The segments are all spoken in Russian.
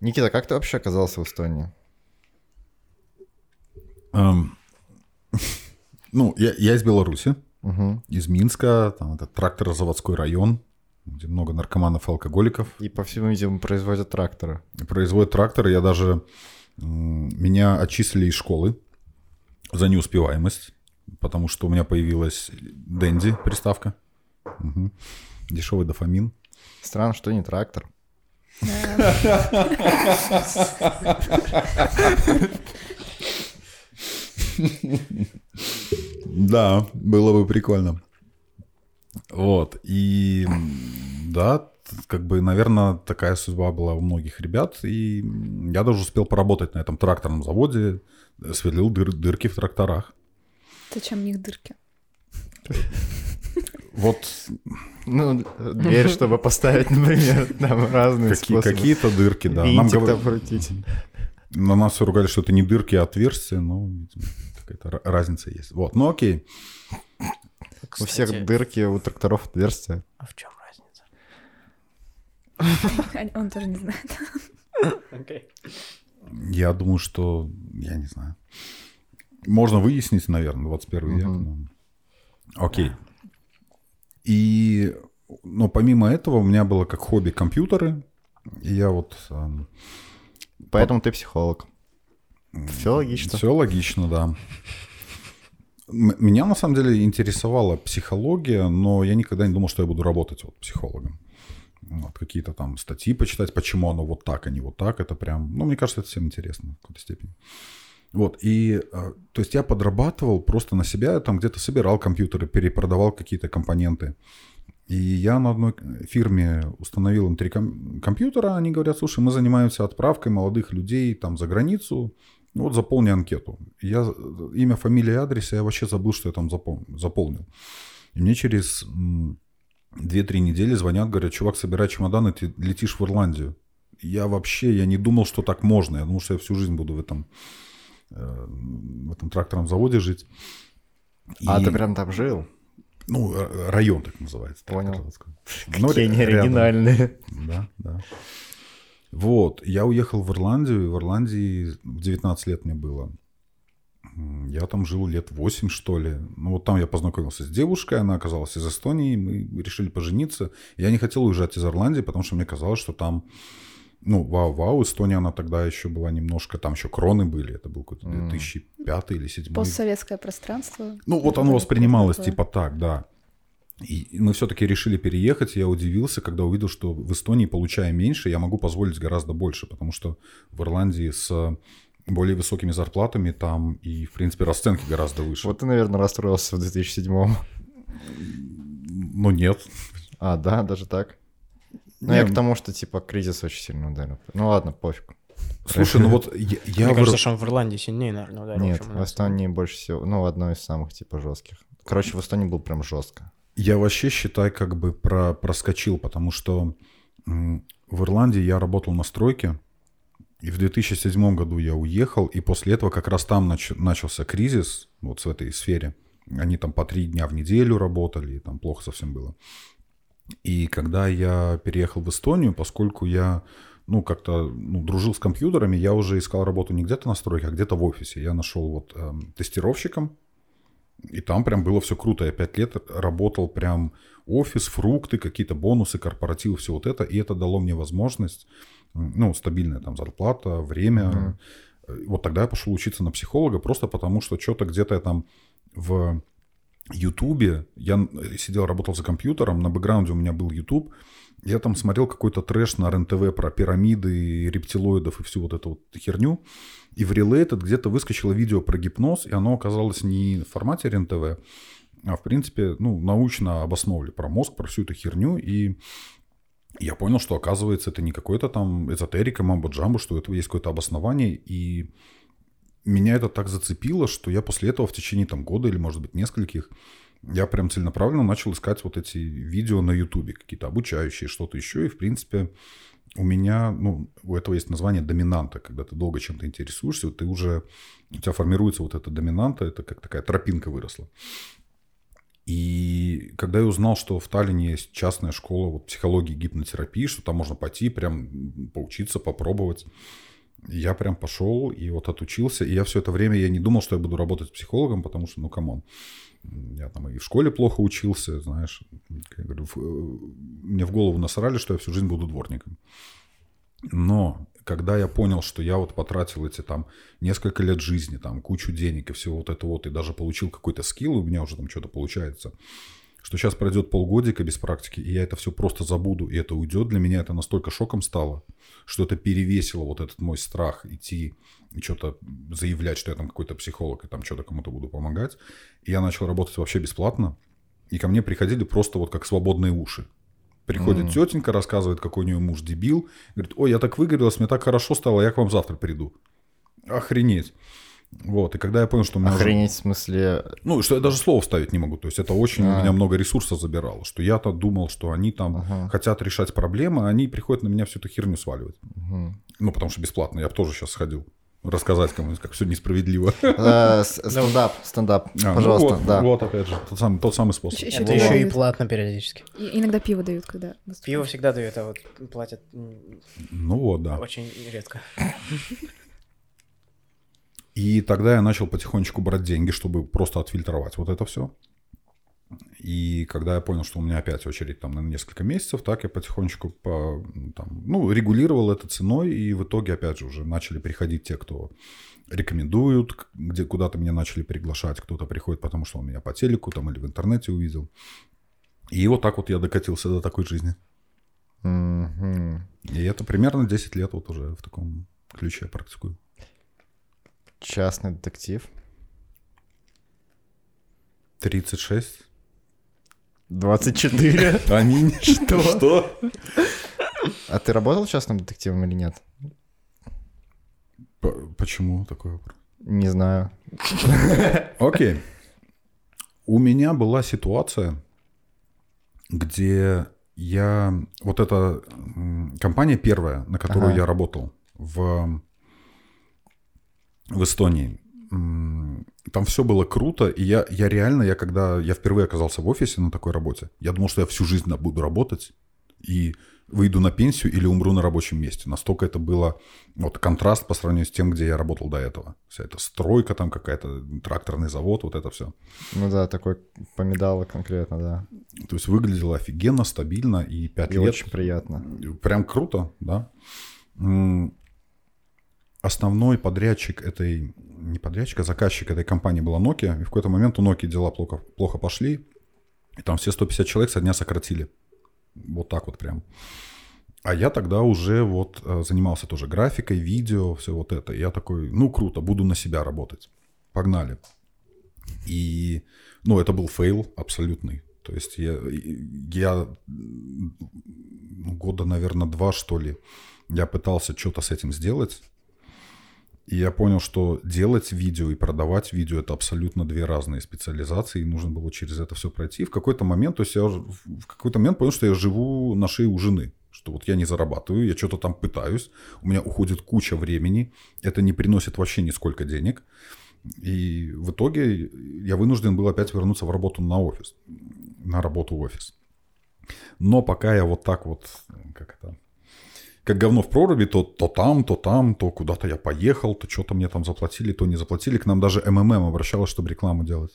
Никита, как ты вообще оказался в Эстонии? Эм, ну, я, я из Беларуси, Угу. из Минска, там это тракторозаводской район, где много наркоманов и алкоголиков. И по всему видимо производят тракторы. Производят тракторы. Я даже... Меня отчислили из школы за неуспеваемость, потому что у меня появилась Дэнди приставка. Мгм. Дешевый дофамин. Странно, что не трактор. Да, было бы прикольно. Вот. И да, как бы, наверное, такая судьба была у многих ребят. И я даже успел поработать на этом тракторном заводе, сверлил дыр- дырки в тракторах. Зачем в них дырки? Вот Ну, дверь, чтобы поставить, например, там разные какие, способы. какие-то дырки, да. Нам Винтик там крутить. На нас все ругали, что это не дырки, а отверстия. Видимо, какая-то ра- разница есть. Вот, ну окей. У всех Кстати, дырки, у тракторов отверстия. А в чем разница? Он тоже не знает. Окей. Я думаю, что, я не знаю. Можно выяснить, наверное, 21 век. Но- Окей. И, но помимо этого у меня было как хобби компьютеры. И я вот... Поэтому ты психолог. Все логично. Все логично, да. Меня на самом деле интересовала психология, но я никогда не думал, что я буду работать вот психологом. Вот, какие-то там статьи почитать, почему оно вот так, а не вот так, это прям, ну, мне кажется, это всем интересно в какой-то степени. Вот, и, э, то есть я подрабатывал просто на себя, там где-то собирал компьютеры, перепродавал какие-то компоненты. И я на одной фирме установил им три ком- компьютера, они говорят, слушай, мы занимаемся отправкой молодых людей там за границу, вот заполни анкету. Я э, имя, фамилия, адрес, я вообще забыл, что я там запол- заполнил. И мне через м, 2-3 недели звонят, говорят, чувак, собирай чемоданы, ты летишь в Ирландию. Я вообще, я не думал, что так можно. Я думал, что я всю жизнь буду в этом, э, в этом тракторном заводе жить. А И- ты прям там жил? Ну, р- район так называется. Понял. Ну, Какие они оригинальные. Да, да. Вот, я уехал в Ирландию, и в Ирландии в 19 лет мне было. Я там жил лет 8, что ли. Ну, вот там я познакомился с девушкой, она оказалась из Эстонии, мы решили пожениться. Я не хотел уезжать из Ирландии, потому что мне казалось, что там, ну, вау-вау, Эстония, она тогда еще была немножко, там еще кроны были, это был какой-то М. 2005 или 2007. Постсоветское пространство. Ну, вот оно воспринималось такое. типа так, да. И мы все-таки решили переехать. Я удивился, когда увидел, что в Эстонии, получая меньше, я могу позволить гораздо больше, потому что в Ирландии с более высокими зарплатами там и, в принципе, расценки гораздо выше. Вот ты, наверное, расстроился в 2007 Ну, нет. А, да, даже так? Ну, Не, я к тому, что, типа, кризис очень сильно ударил. Ну, ладно, пофиг. Слушай, ну вот я, я Мне в кажется, что он в Ирландии сильнее, наверное, ударил. Нет, в. Эстонии больше всего, ну, одно из самых, типа, жестких. Короче, в Эстонии был прям жестко. Я вообще, считай, как бы про, проскочил, потому что в Ирландии я работал на стройке, и в 2007 году я уехал, и после этого как раз там нач- начался кризис вот в этой сфере. Они там по три дня в неделю работали, и там плохо совсем было. И когда я переехал в Эстонию, поскольку я ну, как-то ну, дружил с компьютерами, я уже искал работу не где-то на стройке, а где-то в офисе. Я нашел вот эм, тестировщиком, и там прям было все круто. Я пять лет работал прям офис, фрукты, какие-то бонусы, корпоративы, все вот это. И это дало мне возможность, ну, стабильная там зарплата, время. Э, Вот тогда я пошел учиться на психолога, просто потому что что-то где-то я там в Ютубе, я сидел, работал за компьютером, на бэкграунде у меня был Ютуб, я там смотрел какой-то трэш на РНТВ про пирамиды, рептилоидов и всю вот эту вот херню. И в Related где-то выскочило видео про гипноз, и оно оказалось не в формате РНТВ, а в принципе, ну, научно обосновали про мозг, про всю эту херню. И я понял, что оказывается это не какой-то там эзотерика, мамбо-джамбо, что у этого есть какое-то обоснование. И меня это так зацепило, что я после этого в течение там года или, может быть, нескольких, я прям целенаправленно начал искать вот эти видео на Ютубе, какие-то обучающие, что-то еще. И, в принципе, у меня, ну, у этого есть название доминанта. Когда ты долго чем-то интересуешься, ты уже, у тебя формируется вот эта доминанта, это как такая тропинка выросла. И когда я узнал, что в Таллине есть частная школа вот, психологии и гипнотерапии, что там можно пойти, прям поучиться, попробовать, я прям пошел и вот отучился. И я все это время я не думал, что я буду работать психологом, потому что, ну, come on. Я там и в школе плохо учился, знаешь. Я говорю, в- э, мне в голову насрали, что я всю жизнь буду дворником. Но когда я понял, что я вот потратил эти там несколько лет жизни, там кучу денег и всего вот это вот, и даже получил какой-то скилл, у меня уже там что-то получается, что сейчас пройдет полгодика без практики, и я это все просто забуду, и это уйдет, для меня это настолько шоком стало, что это перевесило вот этот мой страх идти и что-то заявлять, что я там какой-то психолог, и там что-то кому-то буду помогать. И я начал работать вообще бесплатно, и ко мне приходили просто вот как свободные уши. Приходит Мгм. тетенька, рассказывает, какой у нее муж дебил. Говорит, ой, я так выгорелась, мне так хорошо стало, я к вам завтра приду. Охренеть. Вот, и когда я понял, что у меня уже- Охренеть, в смысле... ну, что я даже слова вставить не могу. То есть это очень у А. меня много ресурса забирало. Что я-то думал, что они там Ага. хотят решать проблемы, а они приходят на меня всю эту херню сваливать. Мгм. Ну, потому что бесплатно. Я бы тоже сейчас сходил рассказать кому-нибудь, как все несправедливо. Э, с- Стендап, стендап, А, ну пожалуйста, вот, да. Вот, опять же, тот самый, тот самый способ. Это еще и платно периодически. И- иногда пиво дают, когда. Пиво всегда дают, а вот платят Ну вот, да. очень редко. И тогда я начал потихонечку брать деньги, чтобы просто отфильтровать вот это все. И когда я понял, что у меня опять очередь там на несколько месяцев, так я потихонечку по, там, ну, регулировал это ценой, и в итоге, опять же, уже начали приходить те, кто рекомендуют, где куда-то меня начали приглашать, кто-то приходит, потому что он меня по телеку там или в интернете увидел. И вот так вот я докатился до такой жизни. Мгм. И это примерно 10 лет вот уже в таком ключе я практикую. Частный детектив. 36. 24. Аминь. Что? Что? А ты работал частным детективом или нет? Почему такой вопрос? Не знаю. Окей. У меня была ситуация, где я... Вот эта компания первая, на которую Ага. я работал в, в Эстонии. Там все было круто, и я, я реально, я когда я впервые оказался в офисе на такой работе, я думал, что я всю жизнь буду работать и выйду на пенсию или умру на рабочем месте. Настолько это было вот контраст по сравнению с тем, где я работал до этого. Вся эта стройка там какая-то, тракторный завод, вот это все. Ну да, такой помидало конкретно, да. То есть выглядело офигенно, стабильно, и 5 И лет очень приятно. Прям круто, да. Основной подрядчик этой, не подрядчик, а заказчик этой компании была Nokia. И в какой-то момент у Nokia дела плохо, плохо пошли. И там все 150 человек со дня сократили. Вот так вот прям. А я тогда уже вот э, занимался тоже графикой, видео, все вот это. Я такой, ну круто, буду на себя работать. Погнали. И, ну, это был фейл абсолютный. То есть я, я года, наверное, два, что ли, я пытался что-то с этим сделать. И я понял, что делать видео и продавать видео – это абсолютно две разные специализации, и нужно было через это все пройти. В какой-то момент, то есть я в какой-то момент понял, что я живу на шее у жены, что вот я не зарабатываю, я что-то там пытаюсь, у меня уходит куча времени, это не приносит вообще нисколько денег. И в итоге я вынужден был опять вернуться в работу на офис, на работу в офис. Но пока я вот так вот, как это, как говно в проруби, то, то там, то там, то куда-то я поехал, то что-то мне там заплатили, то не заплатили. К нам даже МММ обращалась, чтобы рекламу делать.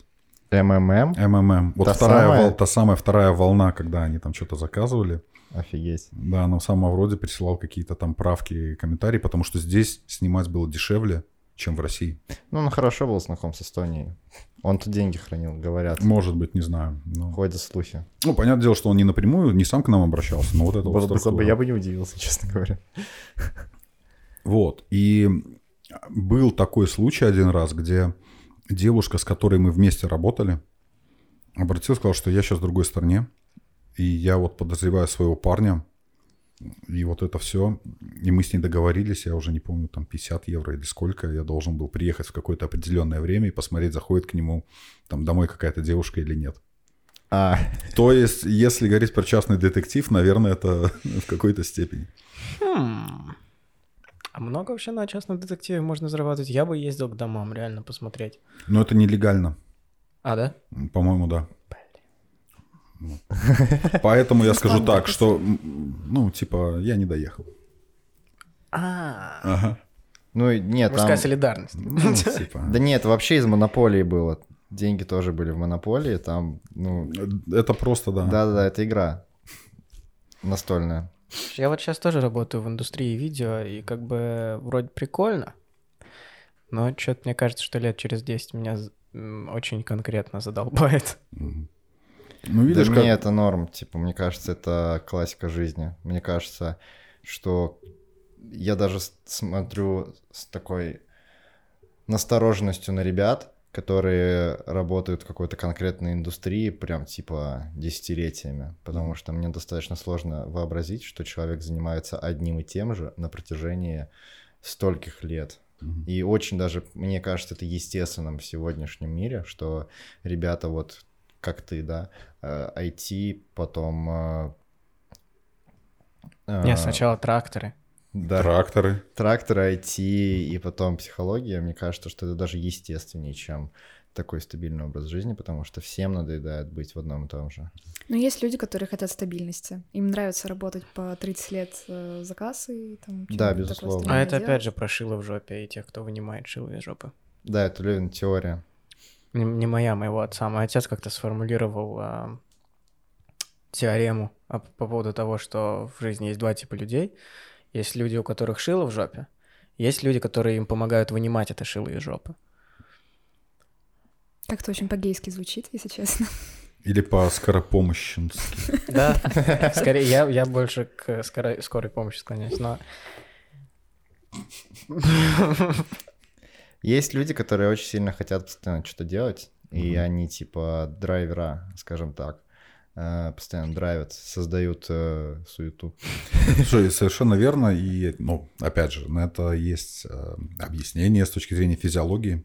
МММ? МММ. Вот Та вторая самая? вол- та самая вторая волна, когда они там что-то заказывали. Офигеть. Да, нам сам вроде присылал какие-то там правки и комментарии, потому что здесь снимать было дешевле, чем в России. Ну, он хорошо был знаком с Эстонией. Он тут деньги хранил, говорят. Может быть, не знаю. но- Ходят слухи. Ну, понятное дело, что он не напрямую, не сам к нам обращался, но вот это вот Было бы структура. забавно, я бы не удивился, честно говоря. Вот. И был такой случай один раз, где девушка, с которой мы вместе работали, обратилась, сказала, что я сейчас в другой стране, и я вот подозреваю своего парня, и вот это все. И мы с ней договорились, я уже не помню, там 50 евро или сколько, я должен был приехать в какое-то определенное время и посмотреть, заходит к нему там домой какая-то девушка или нет. А, То есть, если говорить про частный детектив, наверное, это в какой-то степени. Хм. А много вообще на частном детективе можно зарабатывать? Я бы ездил к домам, реально посмотреть. Но это нелегально, А, да? по-моему, да. Поэтому я скажу Слава так, что, ну, типа, я не доехал. А, Ага. Ну, и нет, там... мужская солидарность. Ну, типа, Да нет, вообще из монополии было. Деньги тоже были в монополии, там, ну... это просто, да. Да-да-да, это игра настольная. Я вот сейчас тоже работаю в индустрии видео, и как бы вроде прикольно, но что-то мне кажется, что лет через 10 меня очень конкретно задолбает. Ну, Видишь, да как... мне это норм, типа, мне кажется, это классика жизни. Мне кажется, что я даже смотрю с такой настороженностью на ребят, которые работают в какой-то конкретной индустрии прям типа десятилетиями, потому что мне достаточно сложно вообразить, что человек занимается одним и тем же на протяжении стольких лет. И очень даже, мне кажется, это естественным в сегодняшнем мире, что ребята вот как ты, да, э, IT, потом... э, э, Не, сначала тракторы. Да, Тракторы. тракторы, IT и потом психология. Мне кажется, что это даже естественнее, чем такой стабильный образ жизни, потому что всем надоедает быть в одном и том же. Но есть люди, которые хотят стабильности. Им нравится работать по 30 лет э, за кассой. Там, Да, безусловно. А это опять делать. же про шило в жопе и тех, кто вынимает шило из жопы. Да, это Левин теория. Не, не моя, моего отца. Мой отец как-то сформулировал а, теорему а, по поводу того, что в жизни есть два типа людей. Есть люди, у которых шило в жопе. Есть люди, которые им помогают вынимать это шило из жопы. Как-то очень по-гейски звучит, если честно. Или по скоропомощенски. Да, скорее, я, я больше к скорой, скорой помощи склоняюсь, но Есть люди, которые очень сильно хотят постоянно что-то делать, и Мгм. они типа драйвера, скажем так, э, постоянно драйвят, создают э, суету. Слушай, совершенно верно. И, ну, опять же, на это есть э, объяснение с точки зрения физиологии.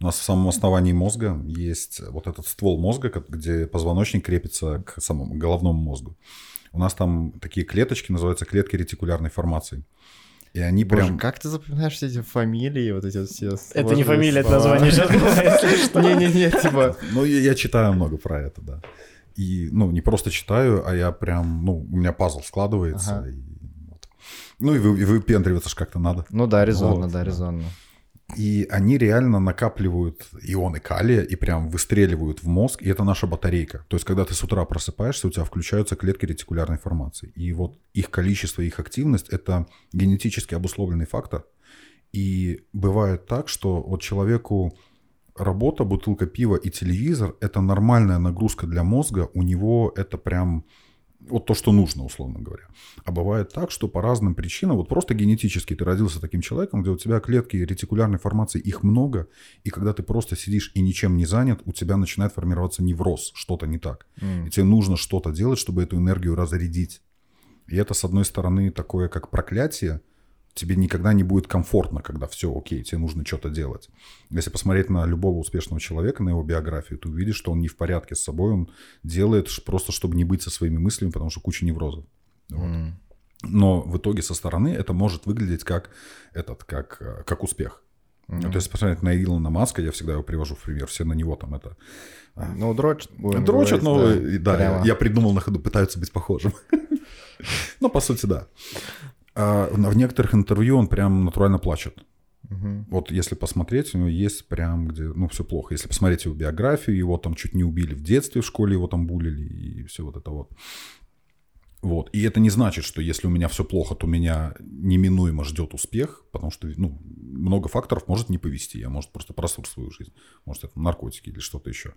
У нас в самом основании мозга есть вот этот ствол мозга, где позвоночник крепится к самому головному мозгу. У нас там такие клеточки называются клетки ретикулярной формации. И они Боже, прям... как ты запоминаешь все эти фамилии, вот эти вот все это не фамилия, это название что. Не-не-не, типа... Ну, я, читаю много про это, да. И, ну, не просто читаю, а я прям, ну, у меня пазл складывается. Ага. и вот. Ну, и, вы, и выпендриваться ж как-то надо. Ну да, резонно, Вот, да, да. И они реально накапливают ионы калия и прям выстреливают в мозг, и это наша батарейка. То есть, когда ты с утра просыпаешься, у тебя включаются клетки ретикулярной формации. И вот их количество, их активность – это генетически обусловленный фактор. И бывает так, что вот человеку работа, бутылка пива и телевизор – это нормальная нагрузка для мозга, у него это прям вот то, что нужно, условно говоря. А бывает так, что по разным причинам, вот просто генетически ты родился таким человеком, где у тебя клетки ретикулярной формации, их много, и когда ты просто сидишь и ничем не занят, у тебя начинает формироваться невроз, что-то не так. М. И тебе нужно что-то делать, чтобы эту энергию разрядить. И это, с одной стороны, такое как проклятие, тебе никогда не будет комфортно, когда все окей, тебе нужно что-то делать. Если посмотреть на любого успешного человека, на его биографию, ты увидишь, что он не в порядке с собой, он делает просто, чтобы не быть со своими мыслями, потому что куча неврозов. Вот. М. Но в итоге со стороны это может выглядеть как, этот, как, э, как успех. Ну, То есть, посмотреть на Илона Маска, я всегда его привожу в пример, все на него там это... а, Ну, дрочат. будем Дрочат, но и да, я, я придумал на ходу, пытаются быть похожим. Ну, по сути, да. А в некоторых интервью он прям натурально плачет. Мгм. Вот если посмотреть, у него есть прям где, ну, все плохо. Если посмотреть его биографию, его там чуть не убили в детстве, в школе его там булили и все вот это вот. Вот. И это не значит, что если у меня все плохо, то меня неминуемо ждет успех, потому что ну, много факторов может не повести. Я, может, просто просру свою жизнь. Может, это наркотики или что-то еще.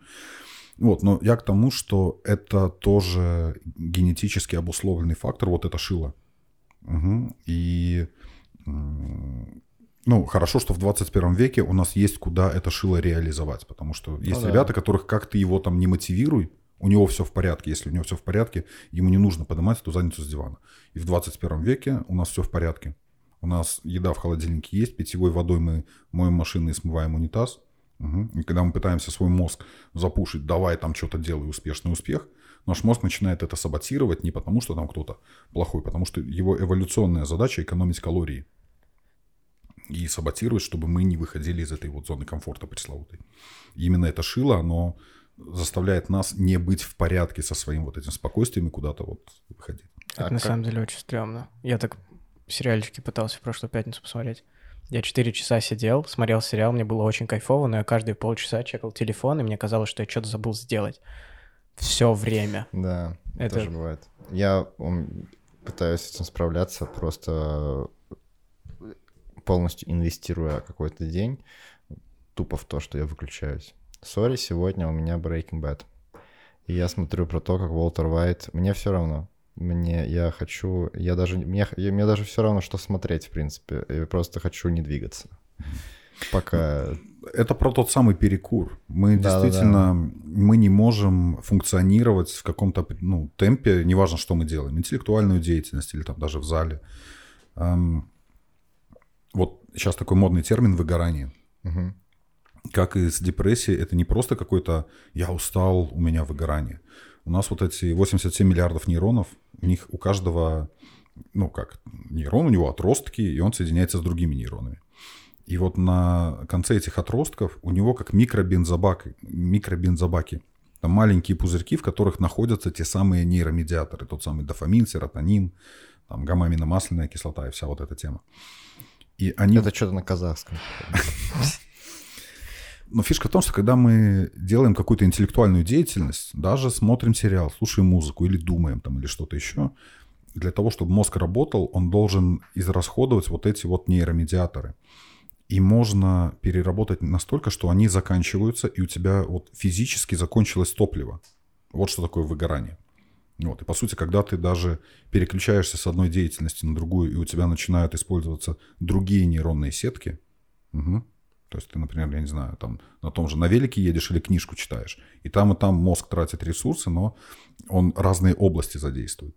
Вот, но я к тому, что это тоже генетически обусловленный фактор, вот это шило. Мгм. И ну, хорошо, что в 21 веке у нас есть куда это шило реализовать, потому что есть да. ребята, которых как ты его там не мотивируй, у него все в порядке. Если у него все в порядке, ему не нужно поднимать эту задницу с дивана. И в 21 веке у нас все в порядке. У нас еда в холодильнике есть, питьевой водой мы моем машины и смываем унитаз. Мгм. И когда мы пытаемся свой мозг запушить, давай там что-то делай, успешный успех, наш мозг начинает это саботировать не потому, что там кто-то плохой, потому что его эволюционная задача экономить калории. И саботировать, чтобы мы не выходили из этой вот зоны комфорта пресловутой. И именно это шило, оно заставляет нас не быть в порядке со своим вот этим спокойствием и куда-то вот выходить. Это А на как- самом деле очень стрёмно. Я так сериальчики пытался в прошлую пятницу посмотреть. Я 4 часа сидел, смотрел сериал, мне было очень кайфово, но я каждые полчаса чекал телефон, и мне казалось, что я что-то забыл сделать. Все время. Да, Это- тоже бывает. Я пытаюсь с этим справляться, просто полностью инвестируя какой-то день тупо в то, что я выключаюсь. Сори, сегодня у меня Breaking Bad. И я смотрю про то, как Уолтер Уайт... Мне все равно. Мне, я хочу... Я даже... Мне, мне даже все равно, что смотреть, в принципе. Я просто хочу не двигаться. Пока... Это про тот самый перекур. Мы Да-да-да. действительно, мы не можем функционировать в каком-то ну, темпе, неважно, что мы делаем, интеллектуальную деятельность или там даже в зале. Эм, вот сейчас такой модный термин выгорание. Мгм. Как и с депрессией, это не просто какой-то «я устал, у меня выгорание». У нас вот эти 87 миллиардов нейронов, у них у каждого, ну как, нейрон, у него отростки, и он соединяется с другими нейронами. И вот на конце этих отростков у него как микробензобак, микробензобаки. Там маленькие пузырьки, в которых находятся те самые нейромедиаторы. Тот самый дофамин, серотонин, там гамма-аминомасляная кислота и вся вот эта тема. И они Это что-то на казахском. но фишка в том, что когда мы делаем какую-то интеллектуальную деятельность, даже смотрим сериал, слушаем музыку или думаем там или что-то еще, для того, чтобы мозг работал, он должен израсходовать вот эти вот нейромедиаторы. И можно переработать настолько, что они заканчиваются, и у тебя вот физически закончилось топливо. Вот что такое выгорание. Вот. И по сути, когда ты даже переключаешься с одной деятельности на другую, и у тебя начинают использоваться другие нейронные сетки, мгм, то есть ты, например, я не знаю, там на том же на велике едешь или книжку читаешь, и там и там мозг тратит ресурсы, но он разные области задействует.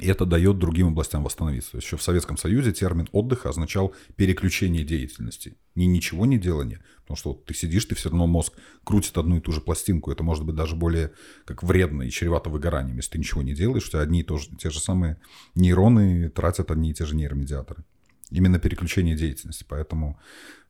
И это дает другим областям восстановиться. Еще в Советском Союзе термин отдыха означал переключение деятельности. Не ничего не делание, потому что вот ты сидишь, ты все равно мозг крутит одну и ту же пластинку. Это может быть даже более как вредно и чревато выгоранием. Если ты ничего не делаешь, у тебя одни и то же, те же самые нейроны тратят одни и те же нейромедиаторы. Именно переключение деятельности. Поэтому,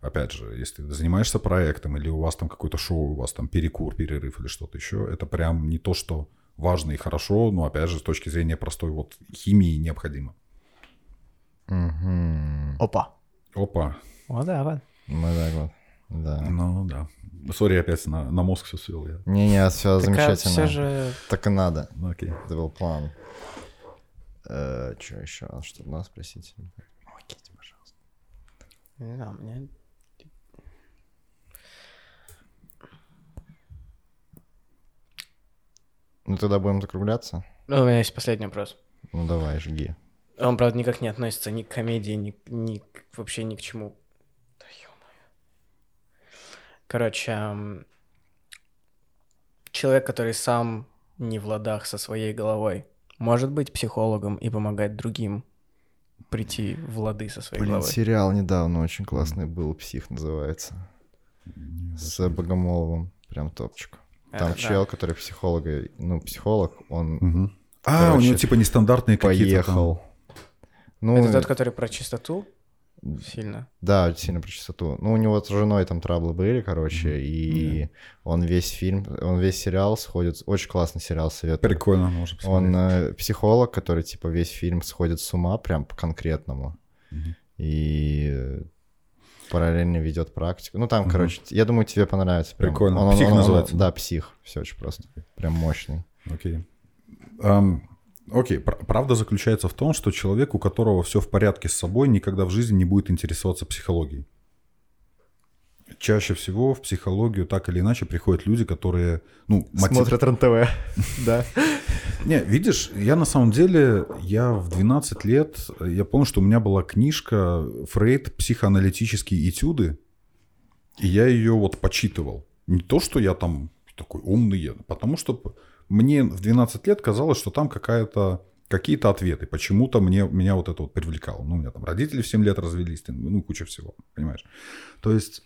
опять же, если ты занимаешься проектом или у вас там какое-то шоу, у вас там перекур, перерыв или что-то еще, это прям не то, что важно и хорошо, но опять же с точки зрения простой вот химии необходимо. Мгм. Опа. Опа. Вот да, вот. Ну так вот. Да. Ну да. Сори, опять на, на мозг все свел я. Не-не, все замечательно. все же... Так и надо. Ну, окей. Это был план. что еще? Что у нас спросить? Помогите, пожалуйста. Не знаю, мне... Ну тогда будем закругляться. Ну, у меня есть последний вопрос. Ну давай, жги. Он, правда, никак не относится ни к комедии, ни, ни вообще ни к чему. Да ё-моё. Короче, человек, который сам не в ладах со своей головой, может быть психологом и помогать другим прийти в лады со своей Блин, головой. сериал недавно очень классный был, «Псих» называется. С Богомоловым. Прям топчик. Там Это да. чел, который психолога, ну, психолог, он Мгм. А, у Короче, него типа нестандартные какие-то там- поехал. Ну, Это тот, который про чистоту сильно. Да, сильно про чистоту. Ну, у него с женой там траблы были, короче, и он весь фильм, он весь сериал сходит, очень классный сериал, советую. Прикольно, можно Он посмотреть. э, психолог, который, типа, весь фильм сходит с ума, прям по-конкретному. Мгм. И э, параллельно ведет практику. Ну, там, Мгм. короче, я думаю, тебе понравится. прям. Прикольно. «Псих» называется? Да, псих. Все очень просто. Прям мощный. Окей. Ам, Окей, пр- правда заключается в том, что человек, у которого все в порядке с собой, никогда в жизни не будет интересоваться психологией. Чаще всего в психологию так или иначе приходят люди, которые, ну, мотив- РНТВ, да. Не, видишь, я на самом деле, я в 12 лет, я помню, что у меня была книжка Фрейд «Психоаналитические этюды», и я ее вот почитывал. Не то, что я там такой умный, потому что мне в 12 лет казалось, что там какая-то какие-то ответы. Почему-то мне, меня вот это вот привлекало. Ну, у меня там родители в 7 лет развелись, ну, куча всего, понимаешь. То есть,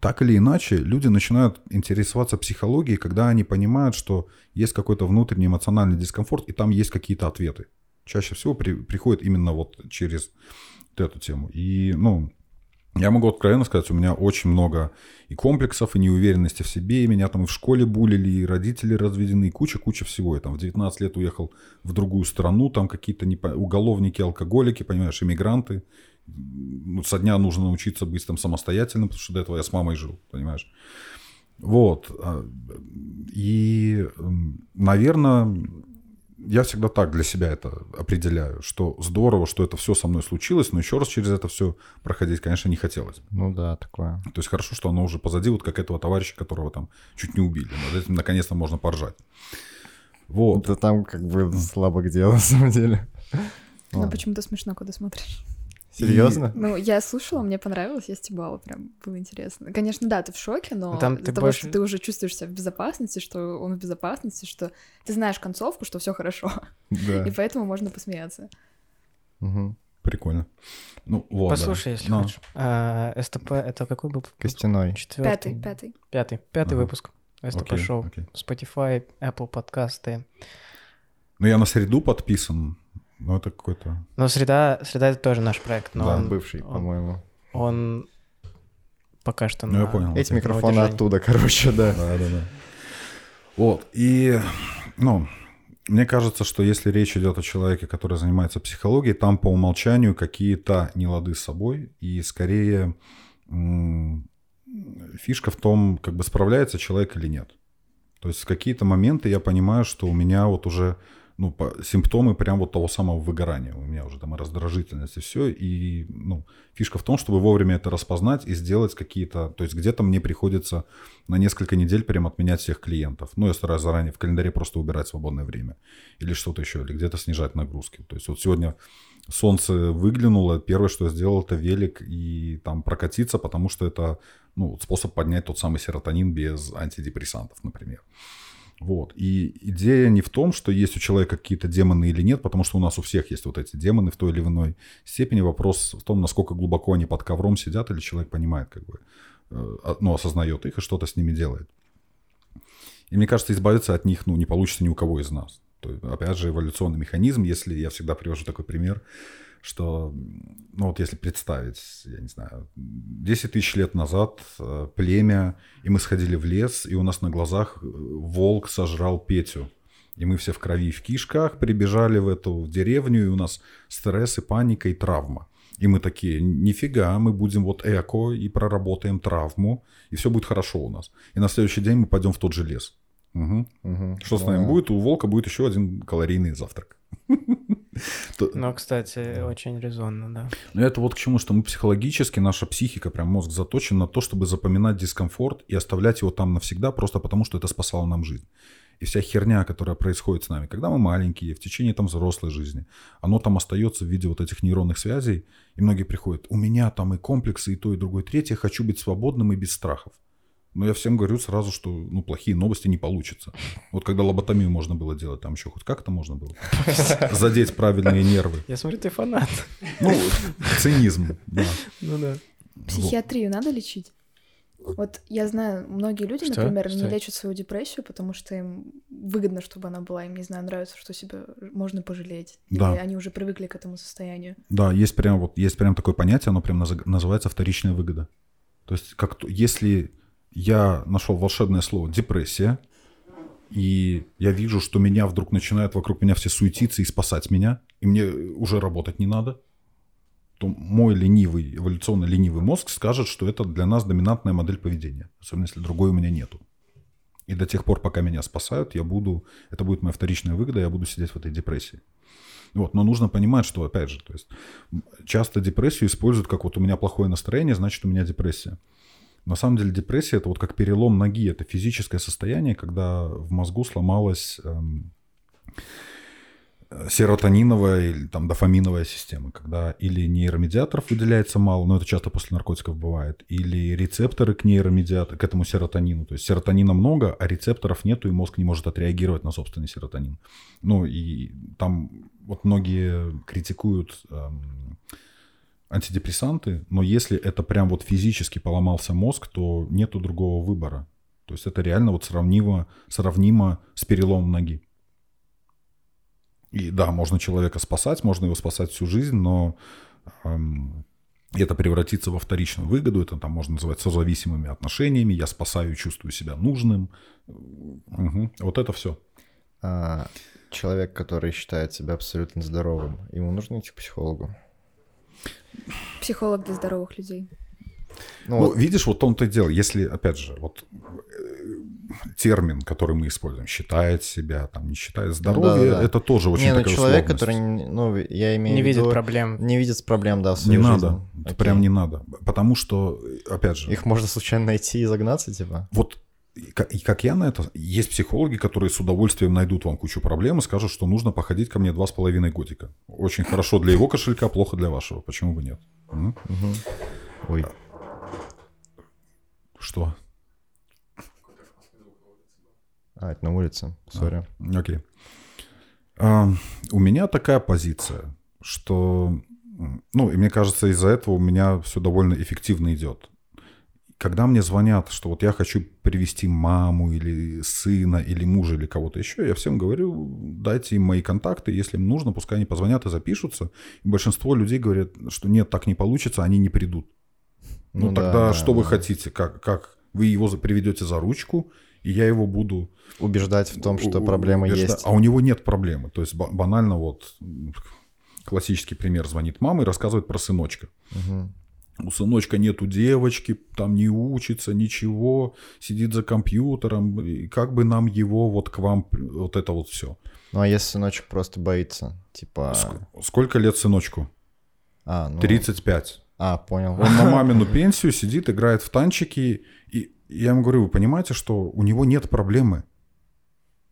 так или иначе, люди начинают интересоваться психологией, когда они понимают, что есть какой-то внутренний эмоциональный дискомфорт, и там есть какие-то ответы. Чаще всего при- приходит именно вот через эту тему. И, ну, Я могу откровенно сказать, у меня очень много и комплексов, и неуверенности в себе, и меня там и в школе булили, и родители разведены, и куча-куча всего. Я там в 19 лет уехал в другую страну, там какие-то непо... уголовники, алкоголики, понимаешь, иммигранты. Ну, со дня нужно научиться быть там самостоятельным, потому что до этого я с мамой жил, понимаешь. Вот. А, и, наверное, я всегда так для себя это определяю, что здорово, что это все со мной случилось, но еще раз через это все проходить, конечно, не хотелось. Ну да, такое. То есть хорошо, что оно уже позади, вот как этого товарища, которого там чуть не убили. Над этим наконец-то можно поржать. Вот. Это там как бы слабо где на самом деле. Ну, почему-то смешно, когда смотришь. Серьезно? Ну, я слушала, мне понравилось, я стебала, прям было интересно. Конечно, да, ты в шоке, но Там из-за ты того, больше- что ты уже чувствуешь себя в безопасности, что он в безопасности, что ты знаешь концовку, что все хорошо, Да. и поэтому можно посмеяться. Мгм. Прикольно. Ну, вот, да. Послушай, если Ну, хочешь. А, СТП это какой был? Костяной. Четвертый. Пятый, пятый. Пятый. Пятый Ага. выпуск. СТП окей, шоу. окей. Spotify, Apple подкасты. Ну, я на среду подписан. Ну, это какой-то... Но среда, среда это тоже наш проект, но Да, он, Бывший, он- по-моему. он пока что Ну, я на- понял. Эти микрофоны оттуда, короче, да. Да, да, да. Вот. И, ну, мне кажется, что если речь идет о человеке, который занимается психологией, там по умолчанию какие-то нелады с собой, и скорее фишка в том, как бы справляется человек или нет. То есть в какие-то моменты я понимаю, что у меня вот уже ну, по- симптомы прям вот того самого выгорания. У меня уже там и раздражительность, и все. И ну, фишка в том, чтобы вовремя это распознать и сделать какие-то... То есть где-то мне приходится на несколько недель прям отменять всех клиентов. Ну, я стараюсь заранее в календаре просто убирать свободное время. Или что-то еще, или где-то снижать нагрузки. То есть вот сегодня солнце выглянуло, первое, что я сделал, это велик и там прокатиться, потому что это ну, способ поднять тот самый серотонин без антидепрессантов, например. Вот. И идея не в том, что есть у человека какие-то демоны или нет, потому что у нас у всех есть вот эти демоны в той или иной степени. Вопрос в том, насколько глубоко они под ковром сидят, или человек понимает, как бы, э, а- ну, осознает их и что-то с ними делает. И мне кажется, избавиться от них, ну, не получится ни у кого из нас. То есть, опять же, эволюционный механизм, если я всегда привожу такой пример, что, ну вот если представить, я не знаю, 10 тысяч лет назад э, племя, и мы сходили в лес, и у нас на глазах э, волк сожрал Петю. И мы все в крови и в кишках прибежали в эту деревню, и у нас стресс и паника и травма. И мы такие, нифига, мы будем вот эко и проработаем травму, и все будет хорошо у нас. И на следующий день мы пойдем в тот же лес. Мгм. Мгм. Что с нами Да. будет? У волка будет еще один калорийный завтрак. То- Но, кстати, очень резонно, да. Но это вот к чему, что мы психологически, наша психика, прям мозг заточен на то, чтобы запоминать дискомфорт и оставлять его там навсегда, просто потому что это спасало нам жизнь. И вся херня, которая происходит с нами, когда мы маленькие, в течение там взрослой жизни, оно там остается в виде вот этих нейронных связей, и многие приходят, у меня там и комплексы, и то, и другое, и третье, хочу быть свободным и без страхов. Но я всем говорю сразу, что ну, плохие новости не получится. Вот когда лоботомию можно было делать, там еще хоть как-то можно было задеть правильные нервы. Я смотрю, ты фанат. Ну, цинизм, да. Ну да. Психиатрию надо лечить? Вот я знаю, многие люди, Что? например, Что? не лечат свою депрессию, потому что им выгодно, чтобы она была, им, не знаю, нравится, что себя можно пожалеть. Да. Или они уже привыкли к этому состоянию. Да, есть прям вот есть прям такое понятие, оно прям называется вторичная выгода. То есть как то- если я нашел волшебное слово депрессия, и я вижу, что меня вдруг начинают вокруг меня все суетиться и спасать меня, и мне уже работать не надо, то мой ленивый, эволюционно ленивый мозг скажет, что это для нас доминантная модель поведения, особенно если другой у меня нету. И до тех пор, пока меня спасают, я буду, это будет моя вторичная выгода, я буду сидеть в этой депрессии. Вот, но нужно понимать, что, опять же, то есть часто депрессию используют как вот у меня плохое настроение, значит у меня депрессия. На самом деле депрессия это вот как перелом ноги, это физическое состояние, когда в мозгу сломалась эм, э, серотониновая или там дофаминовая система, когда или нейромедиаторов выделяется мало, но это часто после наркотиков бывает, или рецепторы к нейромедиатору, к этому серотонину. То есть серотонина много, а рецепторов нету, и мозг не может отреагировать на собственный серотонин. Ну и там вот многие критикуют эм, антидепрессанты, но если это прям вот физически поломался мозг, то нету другого выбора. То есть это реально вот сравнимо, сравнимо с переломом ноги. И да, можно человека спасать, можно его спасать всю жизнь, но эм, это превратится во вторичную выгоду, это там можно называть созависимыми отношениями, я спасаю, чувствую себя нужным. Угу. Вот это все. А, человек, который считает себя абсолютно здоровым, ему нужно идти к психологу? Психолог для здоровых людей. Ну, ну вот... видишь, вот он-то и дело. Если, опять же, вот э, термин, который мы используем, считает себя, там, не считает здоровье, да, да. это тоже очень не, ну, человек, который, ну, я имею не в виду... видит проблем. Не видит проблем, да, в своей Не жизни. надо, Окей. прям не надо. Потому что, опять же... Их можно случайно найти и загнаться, типа? Вот и как я на это, есть психологи, которые с удовольствием найдут вам кучу проблем и скажут, что нужно походить ко мне два с половиной годика. Очень хорошо для его кошелька, плохо для вашего. Почему бы нет? Угу. Ой. Что? А, это на улице, сори. А, окей. А, у меня такая позиция, что, ну, и мне кажется, из-за этого у меня все довольно эффективно идет. Когда мне звонят, что вот я хочу привести маму или сына, или мужа, или кого-то еще, я всем говорю, дайте им мои контакты, если им нужно, пускай они позвонят и запишутся. И большинство людей говорят, что нет, так не получится, они не придут. Ну, ну тогда да, что да, вы да. хотите? Как, как вы его приведете за ручку, и я его буду убеждать в том, что проблема убеждать. есть. А у него нет проблемы. То есть банально вот классический пример звонит мама и рассказывает про сыночка. Угу. У сыночка нету девочки, там не учится, ничего, сидит за компьютером. И как бы нам его вот к вам, вот это вот все. Ну а если сыночек просто боится, типа... Сколько лет сыночку? А, ну... 35. А, понял. Он на мамину пенсию сидит, играет в танчики. И я ему говорю, вы понимаете, что у него нет проблемы.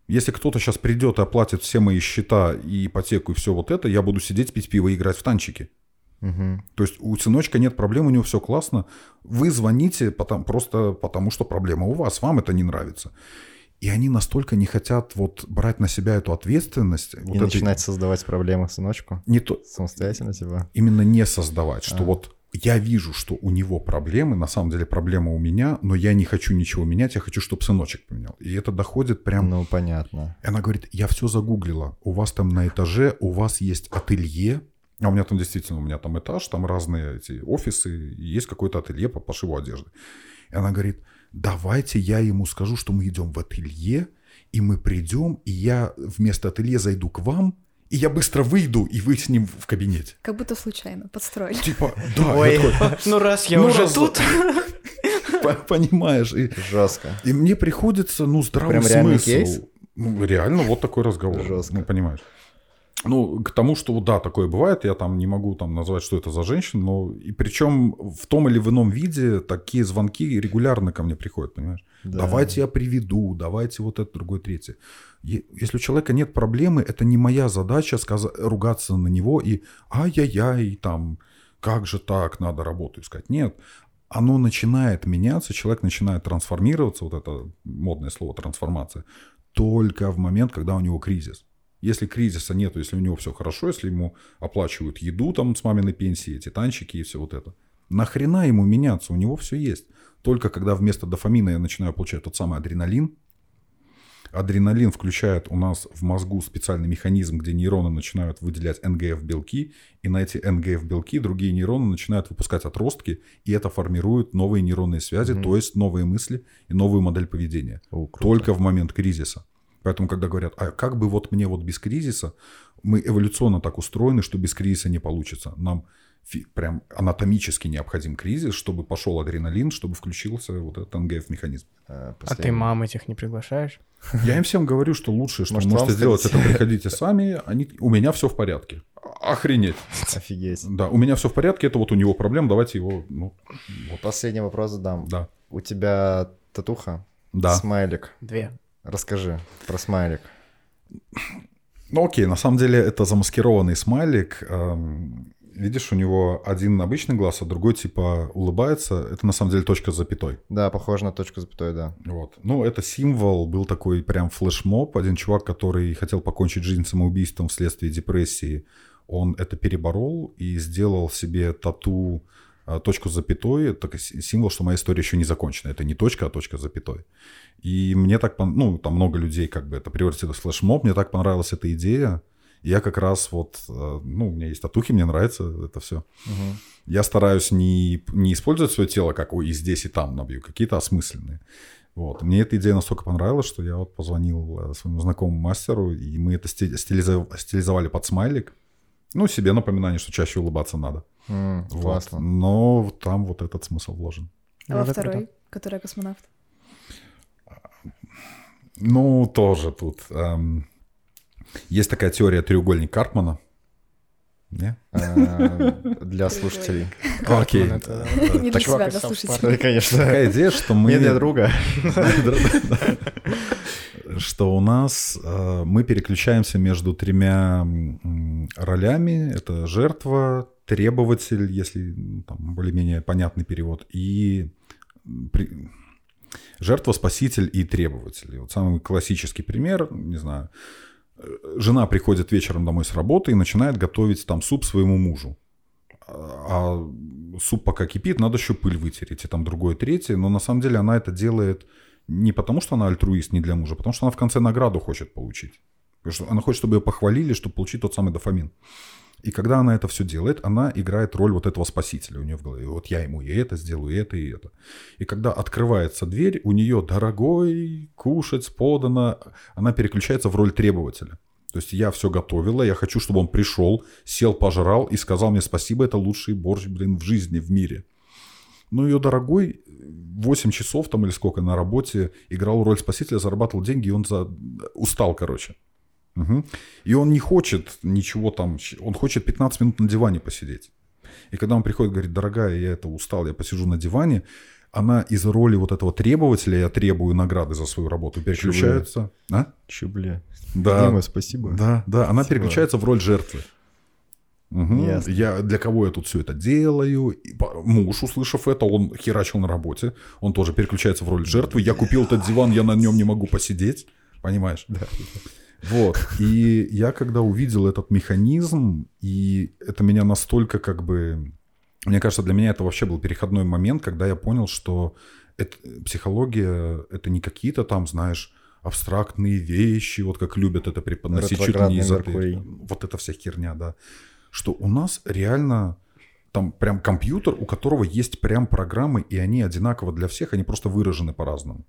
Если кто-то сейчас придет и оплатит все мои счета и ипотеку и все вот это, я буду сидеть, пить пиво и играть в танчики. Угу. То есть у сыночка нет проблем, у него все классно. Вы звоните потому, просто потому, что проблема у вас, вам это не нравится. И они настолько не хотят вот брать на себя эту ответственность. И вот начинать этой... создавать проблемы сыночку? Не то... Самостоятельно типа? Именно не создавать, что а. вот я вижу, что у него проблемы, на самом деле проблема у меня, но я не хочу ничего менять, я хочу, чтобы сыночек поменял. И это доходит прям... Ну, понятно. И она говорит, я все загуглила, у вас там на этаже, у вас есть ателье, а у меня там действительно, у меня там этаж, там разные эти офисы, и есть какое-то ателье по пошиву одежды. И она говорит, давайте я ему скажу, что мы идем в ателье, и мы придем, и я вместо ателье зайду к вам, и я быстро выйду, и вы с ним в кабинете. Как будто случайно подстроили. Типа, да, Ой, такой, ну раз я ну, уже раз... тут. Понимаешь? И, Жестко. И мне приходится, ну, здравый Прям смысл. Кейс? Ну, реально, вот такой разговор. Жестко. Ну, понимаешь? Ну, к тому, что да, такое бывает, я там не могу там назвать, что это за женщина, но и причем в том или в ином виде такие звонки регулярно ко мне приходят, понимаешь? Да. Давайте я приведу, давайте вот это, другое, третье. Если у человека нет проблемы, это не моя задача сказать, ругаться на него и ай-яй-яй, там, как же так, надо работу искать. Нет, оно начинает меняться, человек начинает трансформироваться, вот это модное слово трансформация, только в момент, когда у него кризис. Если кризиса нет, если у него все хорошо, если ему оплачивают еду там с маминой пенсии, эти танчики и все вот это, нахрена ему меняться, у него все есть. Только когда вместо дофамина я начинаю получать тот самый адреналин, Адреналин включает у нас в мозгу специальный механизм, где нейроны начинают выделять НГФ-белки, и на эти НГФ-белки другие нейроны начинают выпускать отростки, и это формирует новые нейронные связи, mm-hmm. то есть новые мысли и новую модель поведения. О, Только в момент кризиса. Поэтому, когда говорят, а как бы вот мне вот без кризиса, мы эволюционно так устроены, что без кризиса не получится. Нам прям анатомически необходим кризис, чтобы пошел адреналин, чтобы включился вот этот НГФ-механизм. А, а ты мам этих не приглашаешь? Я им всем говорю, что лучшее, что Может, можете сделать, это приходите сами. Они... У меня все в порядке. Охренеть. Офигеть. Да, у меня все в порядке, это вот у него проблем, давайте его... Ну, вот. Последний вопрос задам. Да. У тебя татуха? Да. Смайлик. Две. Расскажи про смайлик. Ну окей, на самом деле это замаскированный смайлик. Эм, видишь, у него один обычный глаз, а другой типа улыбается. Это на самом деле точка с запятой. Да, похоже на точку с запятой, да. Вот. Ну, это символ, был такой прям флешмоб. Один чувак, который хотел покончить жизнь самоубийством вследствие депрессии, он это переборол и сделал себе тату точку с запятой. Это символ, что моя история еще не закончена. Это не точка, а точка с запятой. И мне так, ну, там много людей как бы это превратилось в флешмоб. Мне так понравилась эта идея. Я как раз вот, э, ну, у меня есть татухи, мне нравится это все. Мгм. Я стараюсь не, не использовать свое тело, как и здесь, и там набью, какие-то осмысленные. Вот. Мне эта идея настолько понравилась, что я вот позвонил э, своему знакомому мастеру, и мы это сти- стилизов- стилизовали под смайлик. Ну, себе напоминание, что чаще улыбаться надо. М, Вот. Классно. Но там вот этот смысл вложен. А во Это второй, круто. который космонавт. Ну, тоже тут. эм, есть такая теория треугольник Карпмана. Не? Э, Для слушателей. Окей. Не для себя, для слушателей. Конечно. Такая идея, что мы... Мне для друга. что у нас э, мы переключаемся между тремя ролями. Это жертва, требователь, если ну, там более-менее понятный перевод, и при- жертва, спаситель и требователь. Вот самый классический пример, не знаю, э, жена приходит вечером домой с работы и начинает готовить там суп своему мужу. А суп пока кипит, надо еще пыль вытереть, и там другое, третье. Но на самом деле она это делает не потому, что она альтруист не для мужа, а потому что она в конце награду хочет получить. Она хочет, чтобы ее похвалили, чтобы получить тот самый дофамин. И когда она это все делает, она играет роль вот этого спасителя у нее в голове. Вот я ему и это сделаю, и это, и это. И когда открывается дверь, у нее дорогой, кушать подано, она переключается в роль требователя. То есть я все готовила, я хочу, чтобы он пришел, сел, пожрал и сказал мне спасибо, это лучший борщ, блин, в жизни, в мире. Ну, ее дорогой 8 часов там или сколько на работе играл роль спасителя, зарабатывал деньги, и он за... устал, короче. Мгм. И он не хочет ничего там, он хочет 15 минут на диване посидеть. И когда он приходит, говорит, дорогая, я это устал, я посижу на диване, она из роли вот этого требователя, я требую награды за свою работу, переключается. А? Чубле. Да. Дима, спасибо. Да, да, она Спасибо. переключается в роль жертвы. Ясно. Я, для кого я тут все это делаю? И муж, услышав это, он херачил на работе. Он тоже переключается в роль жертвы. Я купил этот диван, я на нем не могу посидеть. Понимаешь? Да. Вот. И я когда увидел этот механизм, и это меня настолько как бы... Мне кажется, для меня это вообще был переходной момент, когда я понял, что это, психология — это не какие-то там, знаешь, абстрактные вещи, вот как любят это преподносить, чуть ли не. Меркурий. Вот эта вся херня, да. Что у нас реально там прям компьютер, у которого есть прям программы, и они одинаково для всех, они просто выражены по-разному.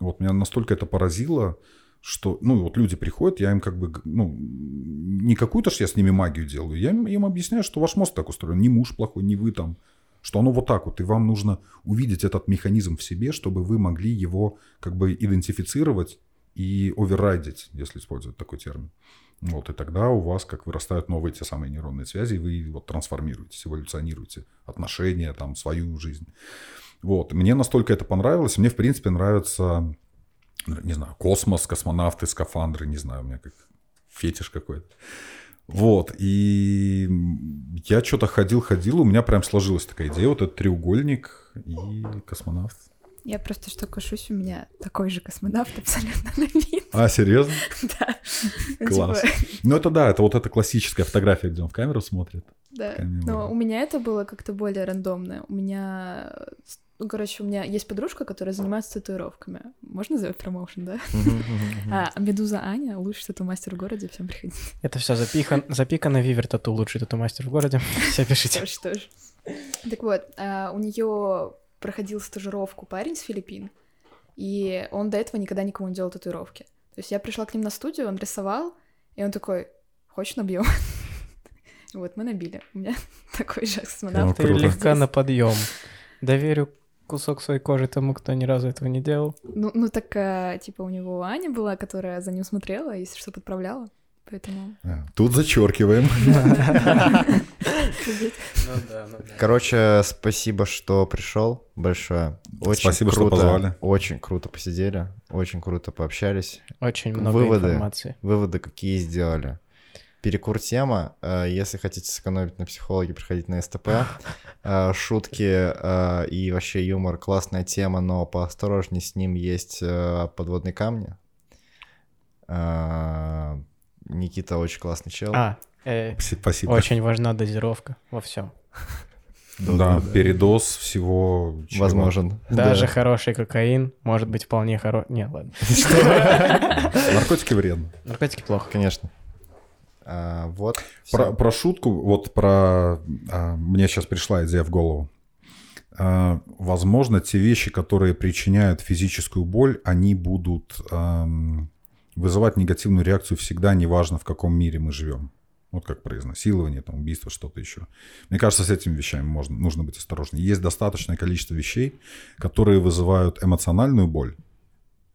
Вот меня настолько это поразило, что, ну, вот люди приходят, я им как бы, ну, не какую-то ж я с ними магию делаю, я им, им объясняю, что ваш мозг так устроен, не муж плохой, не вы там, что оно вот так вот, и вам нужно увидеть этот механизм в себе, чтобы вы могли его как бы идентифицировать и оверрайдить, если использовать такой термин. Вот, и тогда у вас как вырастают новые те самые нейронные связи, и вы вот трансформируетесь, эволюционируете отношения, там, свою жизнь. Вот, мне настолько это понравилось, мне, в принципе, нравится, не знаю, космос, космонавты, скафандры, не знаю, у меня как фетиш какой-то. Вот, и я что-то ходил-ходил, у меня прям сложилась такая идея, вот этот треугольник и космонавт. Я просто что кашусь, у меня такой же космонавт абсолютно на вид. А, серьезно? Да. Ну, Класс. типа, Ну, это да, это вот эта классическая фотография, где он в камеру смотрит. Да. Но у меня это было как-то более рандомно. У меня... Ну, короче, у меня есть подружка, которая занимается татуировками. Можно сделать промоушен, да? А Медуза Аня, лучший тату-мастер в городе, всем приходите. Это все запикано Вивер Тату, лучший тату-мастер в городе. Все пишите. Тоже, тоже. Так вот, а, у нее проходил стажировку парень с Филиппин, и он до этого никогда никому не делал татуировки. То есть я пришла к ним на студию, он рисовал, и он такой, хочешь набьем? Вот, мы набили. У меня такой же космонавт. Ты легка на подъем. Доверю кусок своей кожи тому, кто ни разу этого не делал. Ну, ну так, а, типа, у него Аня была, которая за ним смотрела, если что, подправляла. Поэтому... А, Тут зачеркиваем. Ну да, ну. Короче, спасибо, что пришел. Большое. Очень Спасибо, что круто, позвали. Очень круто посидели, очень круто пообщались. Очень много Выводы. информации. Выводы какие сделали. Перекур тема. Э, Если хотите сэкономить на психологе, приходите на СТП. Э, Шутки э, и вообще юмор классная тема, но поосторожней с ним есть подводные камни. Никита очень классный чел. А, э, Спасибо. очень важна дозировка во всем. Да, передоз всего. Возможен. Даже Да. хороший кокаин может быть вполне хороший. Не, ладно. Наркотики вредны. Наркотики плохо. Конечно. А, вот. Про, про шутку, вот про... а, мне сейчас пришла идея в голову. А, возможно, те вещи, которые причиняют физическую боль, они будут вызывать негативную реакцию всегда, неважно в каком мире мы живем. Вот как про изнасилование, там, убийство, что-то еще. Мне кажется, с этими вещами можно, нужно быть осторожнее. Есть достаточное количество вещей, которые вызывают эмоциональную боль,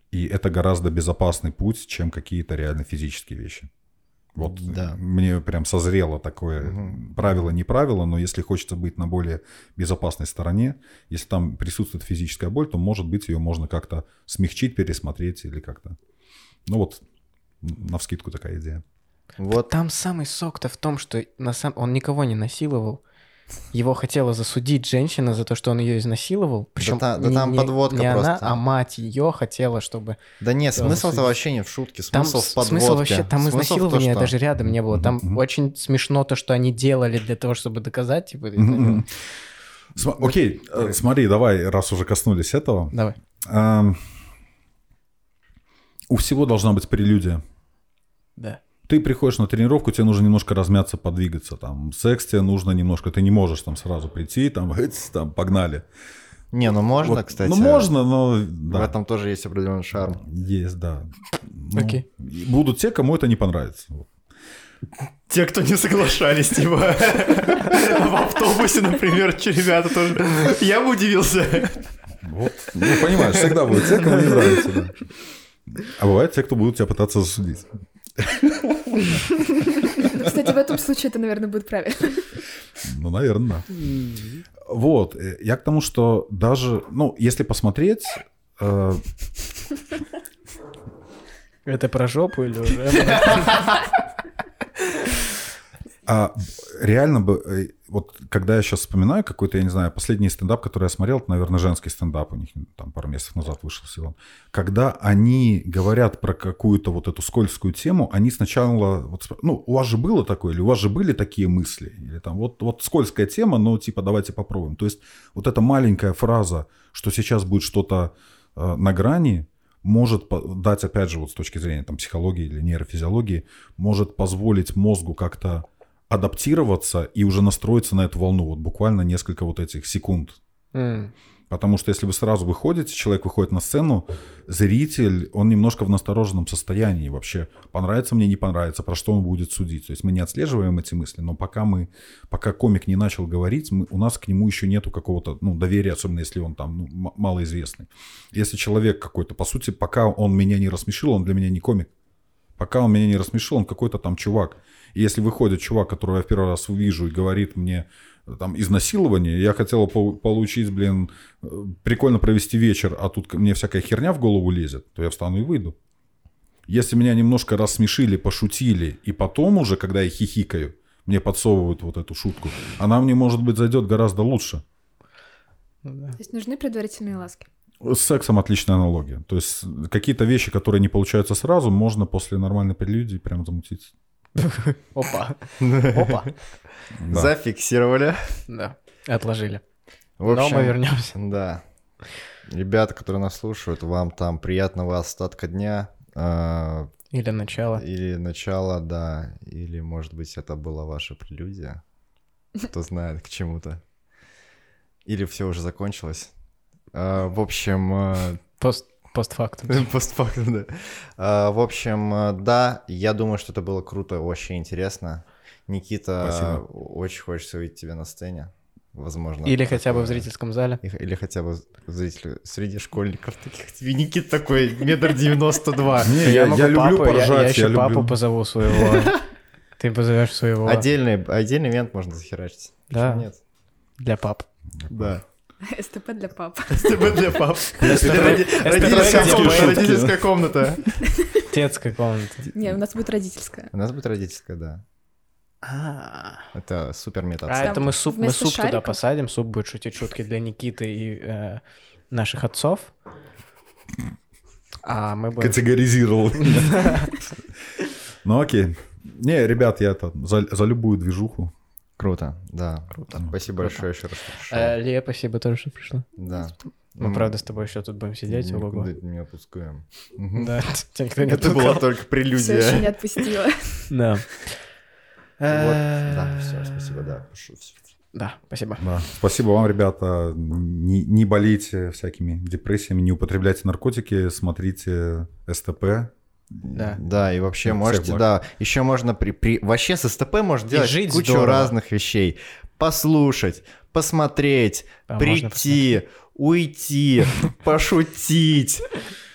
и это гораздо безопасный путь, чем какие-то реально физические вещи. Вот Да. мне прям созрело такое Мгм. правило, не правило, но если хочется быть на более безопасной стороне, если там присутствует физическая боль, то, может быть, ее можно как-то смягчить, пересмотреть или как-то. Ну вот, на вскидку такая идея. Вот. Там самый сок-то в том, что на сам... он никого не насиловал. Его хотела засудить женщина за то, что он ее изнасиловал. Причем та- да не, там не- подводка не она, просто. а мать ее хотела, чтобы... Да нет, Да, смысл-то вообще не в шутке, Там смысл в с- подводке. смысл вообще, там Смысл в то, изнасилования что- даже рядом не было. Там Мгм. очень смешно то, что они делали для того, чтобы доказать. Типа, Мгм. Сма- Окей, э, смотри, давай, раз уже коснулись этого. Давай. Ам, У всего должна быть прелюдия. Да. Ты приходишь на тренировку, тебе нужно немножко размяться, подвигаться. Там секс тебе нужно немножко, ты не можешь там сразу прийти, там, «Эц, там погнали. Не, ну можно, Вот, кстати. Ну можно, но В да. этом тоже есть определенный шарм. Есть, да. Ну, Окей. Будут те, кому это не понравится. Те, кто не соглашались, типа, в автобусе, например, че ребята тоже. Я бы удивился. Вот. Ну, понимаешь, всегда будут те, кому не нравится, да. А бывают те, кто будут тебя пытаться засудить. Кстати, в этом случае это, наверное, будет правильно. Ну, наверное. Вот, э, я к тому, что даже, ну, если посмотреть, э, Это про жопу или уже? а реально бы, э, вот когда я сейчас вспоминаю какой-то, я не знаю, последний стендап, который я смотрел, это, наверное, женский стендап, у них там пару месяцев назад вышел всего. Когда они говорят про какую-то вот эту скользкую тему, они сначала, вот, ну, у вас же было такое, или у вас же были такие мысли, или там, вот, вот скользкая тема, но типа давайте попробуем. То есть вот эта маленькая фраза, что сейчас будет что-то э, на грани, может дать, опять же, вот с точки зрения там, психологии или нейрофизиологии, может позволить мозгу как-то адаптироваться и уже настроиться на эту волну, вот буквально несколько вот этих секунд. М. Потому что если вы сразу выходите, человек выходит на сцену, зритель, он немножко в настороженном состоянии вообще. Понравится мне, не понравится, про что он будет судить. То есть мы не отслеживаем эти мысли, но пока мы, пока комик не начал говорить, мы, у нас к нему еще нету какого-то ну, доверия, особенно если он там ну, малоизвестный. Если человек какой-то, по сути, пока он меня не рассмешил, он для меня не комик. Пока он меня не рассмешил, он какой-то там чувак. И если выходит чувак, которого я в первый раз увижу и говорит мне э, там изнасилование, я хотел пол- получить, блин, э, прикольно провести вечер, а тут ко- мне всякая херня в голову лезет, то я встану и выйду. Если меня немножко рассмешили, пошутили, и потом уже, когда я хихикаю, мне подсовывают вот эту шутку, она мне, может быть, зайдет гораздо лучше. Ну. То есть нужны предварительные ласки. С сексом отличная аналогия. То есть какие-то вещи, которые не получаются сразу, можно после нормальной прелюдии прям замутить. Опа. Опа. Да. Зафиксировали. Да. Отложили. В Но мы вернемся. Да. Ребята, которые нас слушают, вам там приятного остатка дня. а, Или начало. Или начало, да. Или, может быть, это была ваша прелюдия. Кто знает, к чему-то. Или все уже закончилось. А, В общем, а, Пост, постфактум. постфактум, да. А, В общем, а, да, я думаю, что это было круто, очень интересно. Никита, Спасибо. очень хочется увидеть тебя на сцене. Возможно. Или хотя бы в такое. зрительском зале. Или хотя бы зрители среди школьников таких. Тебе Никит такой, метр девяносто два. Не, я, я люблю папу, я- поржать, Я, я, еще люблю. папу позову своего. Ты позовешь своего. Отдельный, отдельный ивент можно захерачить. Да. Почему нет? Для пап. Да. СТП для пап. СТБ для пап. Родительская комната. Детская комната. Не, у нас будет родительская. У нас будет родительская, да. А Это супер метод. А это мы суп, мы суп туда посадим, суп будет шутить шутки для Никиты и э, наших отцов. А мы будем... Категоризировал. Ну окей. Не, ребят, я это за, за любую движуху. Круто, да. Круто. Спасибо Круто. большое еще раз. что пришел. Э, Лия, спасибо тоже, что пришла. Да. Мы, правда, с тобой еще тут будем сидеть. ого-го. Никуда не отпускаем. Да, тебя никто не Это была только Все еще не прелюдия. отпустила. Да. Вот, да, все, спасибо, да. Да, спасибо. Да. Спасибо вам, ребята. Не, не болейте всякими депрессиями, не употребляйте наркотики, смотрите СТП. Да. Да, и вообще Всех можете, да, еще можно при, при... Вообще с СТП можно делать жить кучу здорово. разных вещей. Послушать, посмотреть, можно прийти, уйти, пошутить,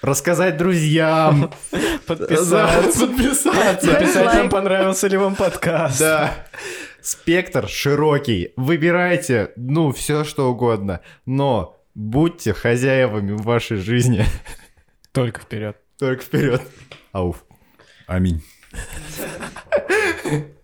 рассказать друзьям. Подписаться. Подписаться. Написать Лайк. понравился ли вам подкаст. Да. Спектр широкий. Выбирайте, ну, все что угодно. Но будьте хозяевами в вашей жизни. Только вперед. Только вперед. Ауф. Аминь.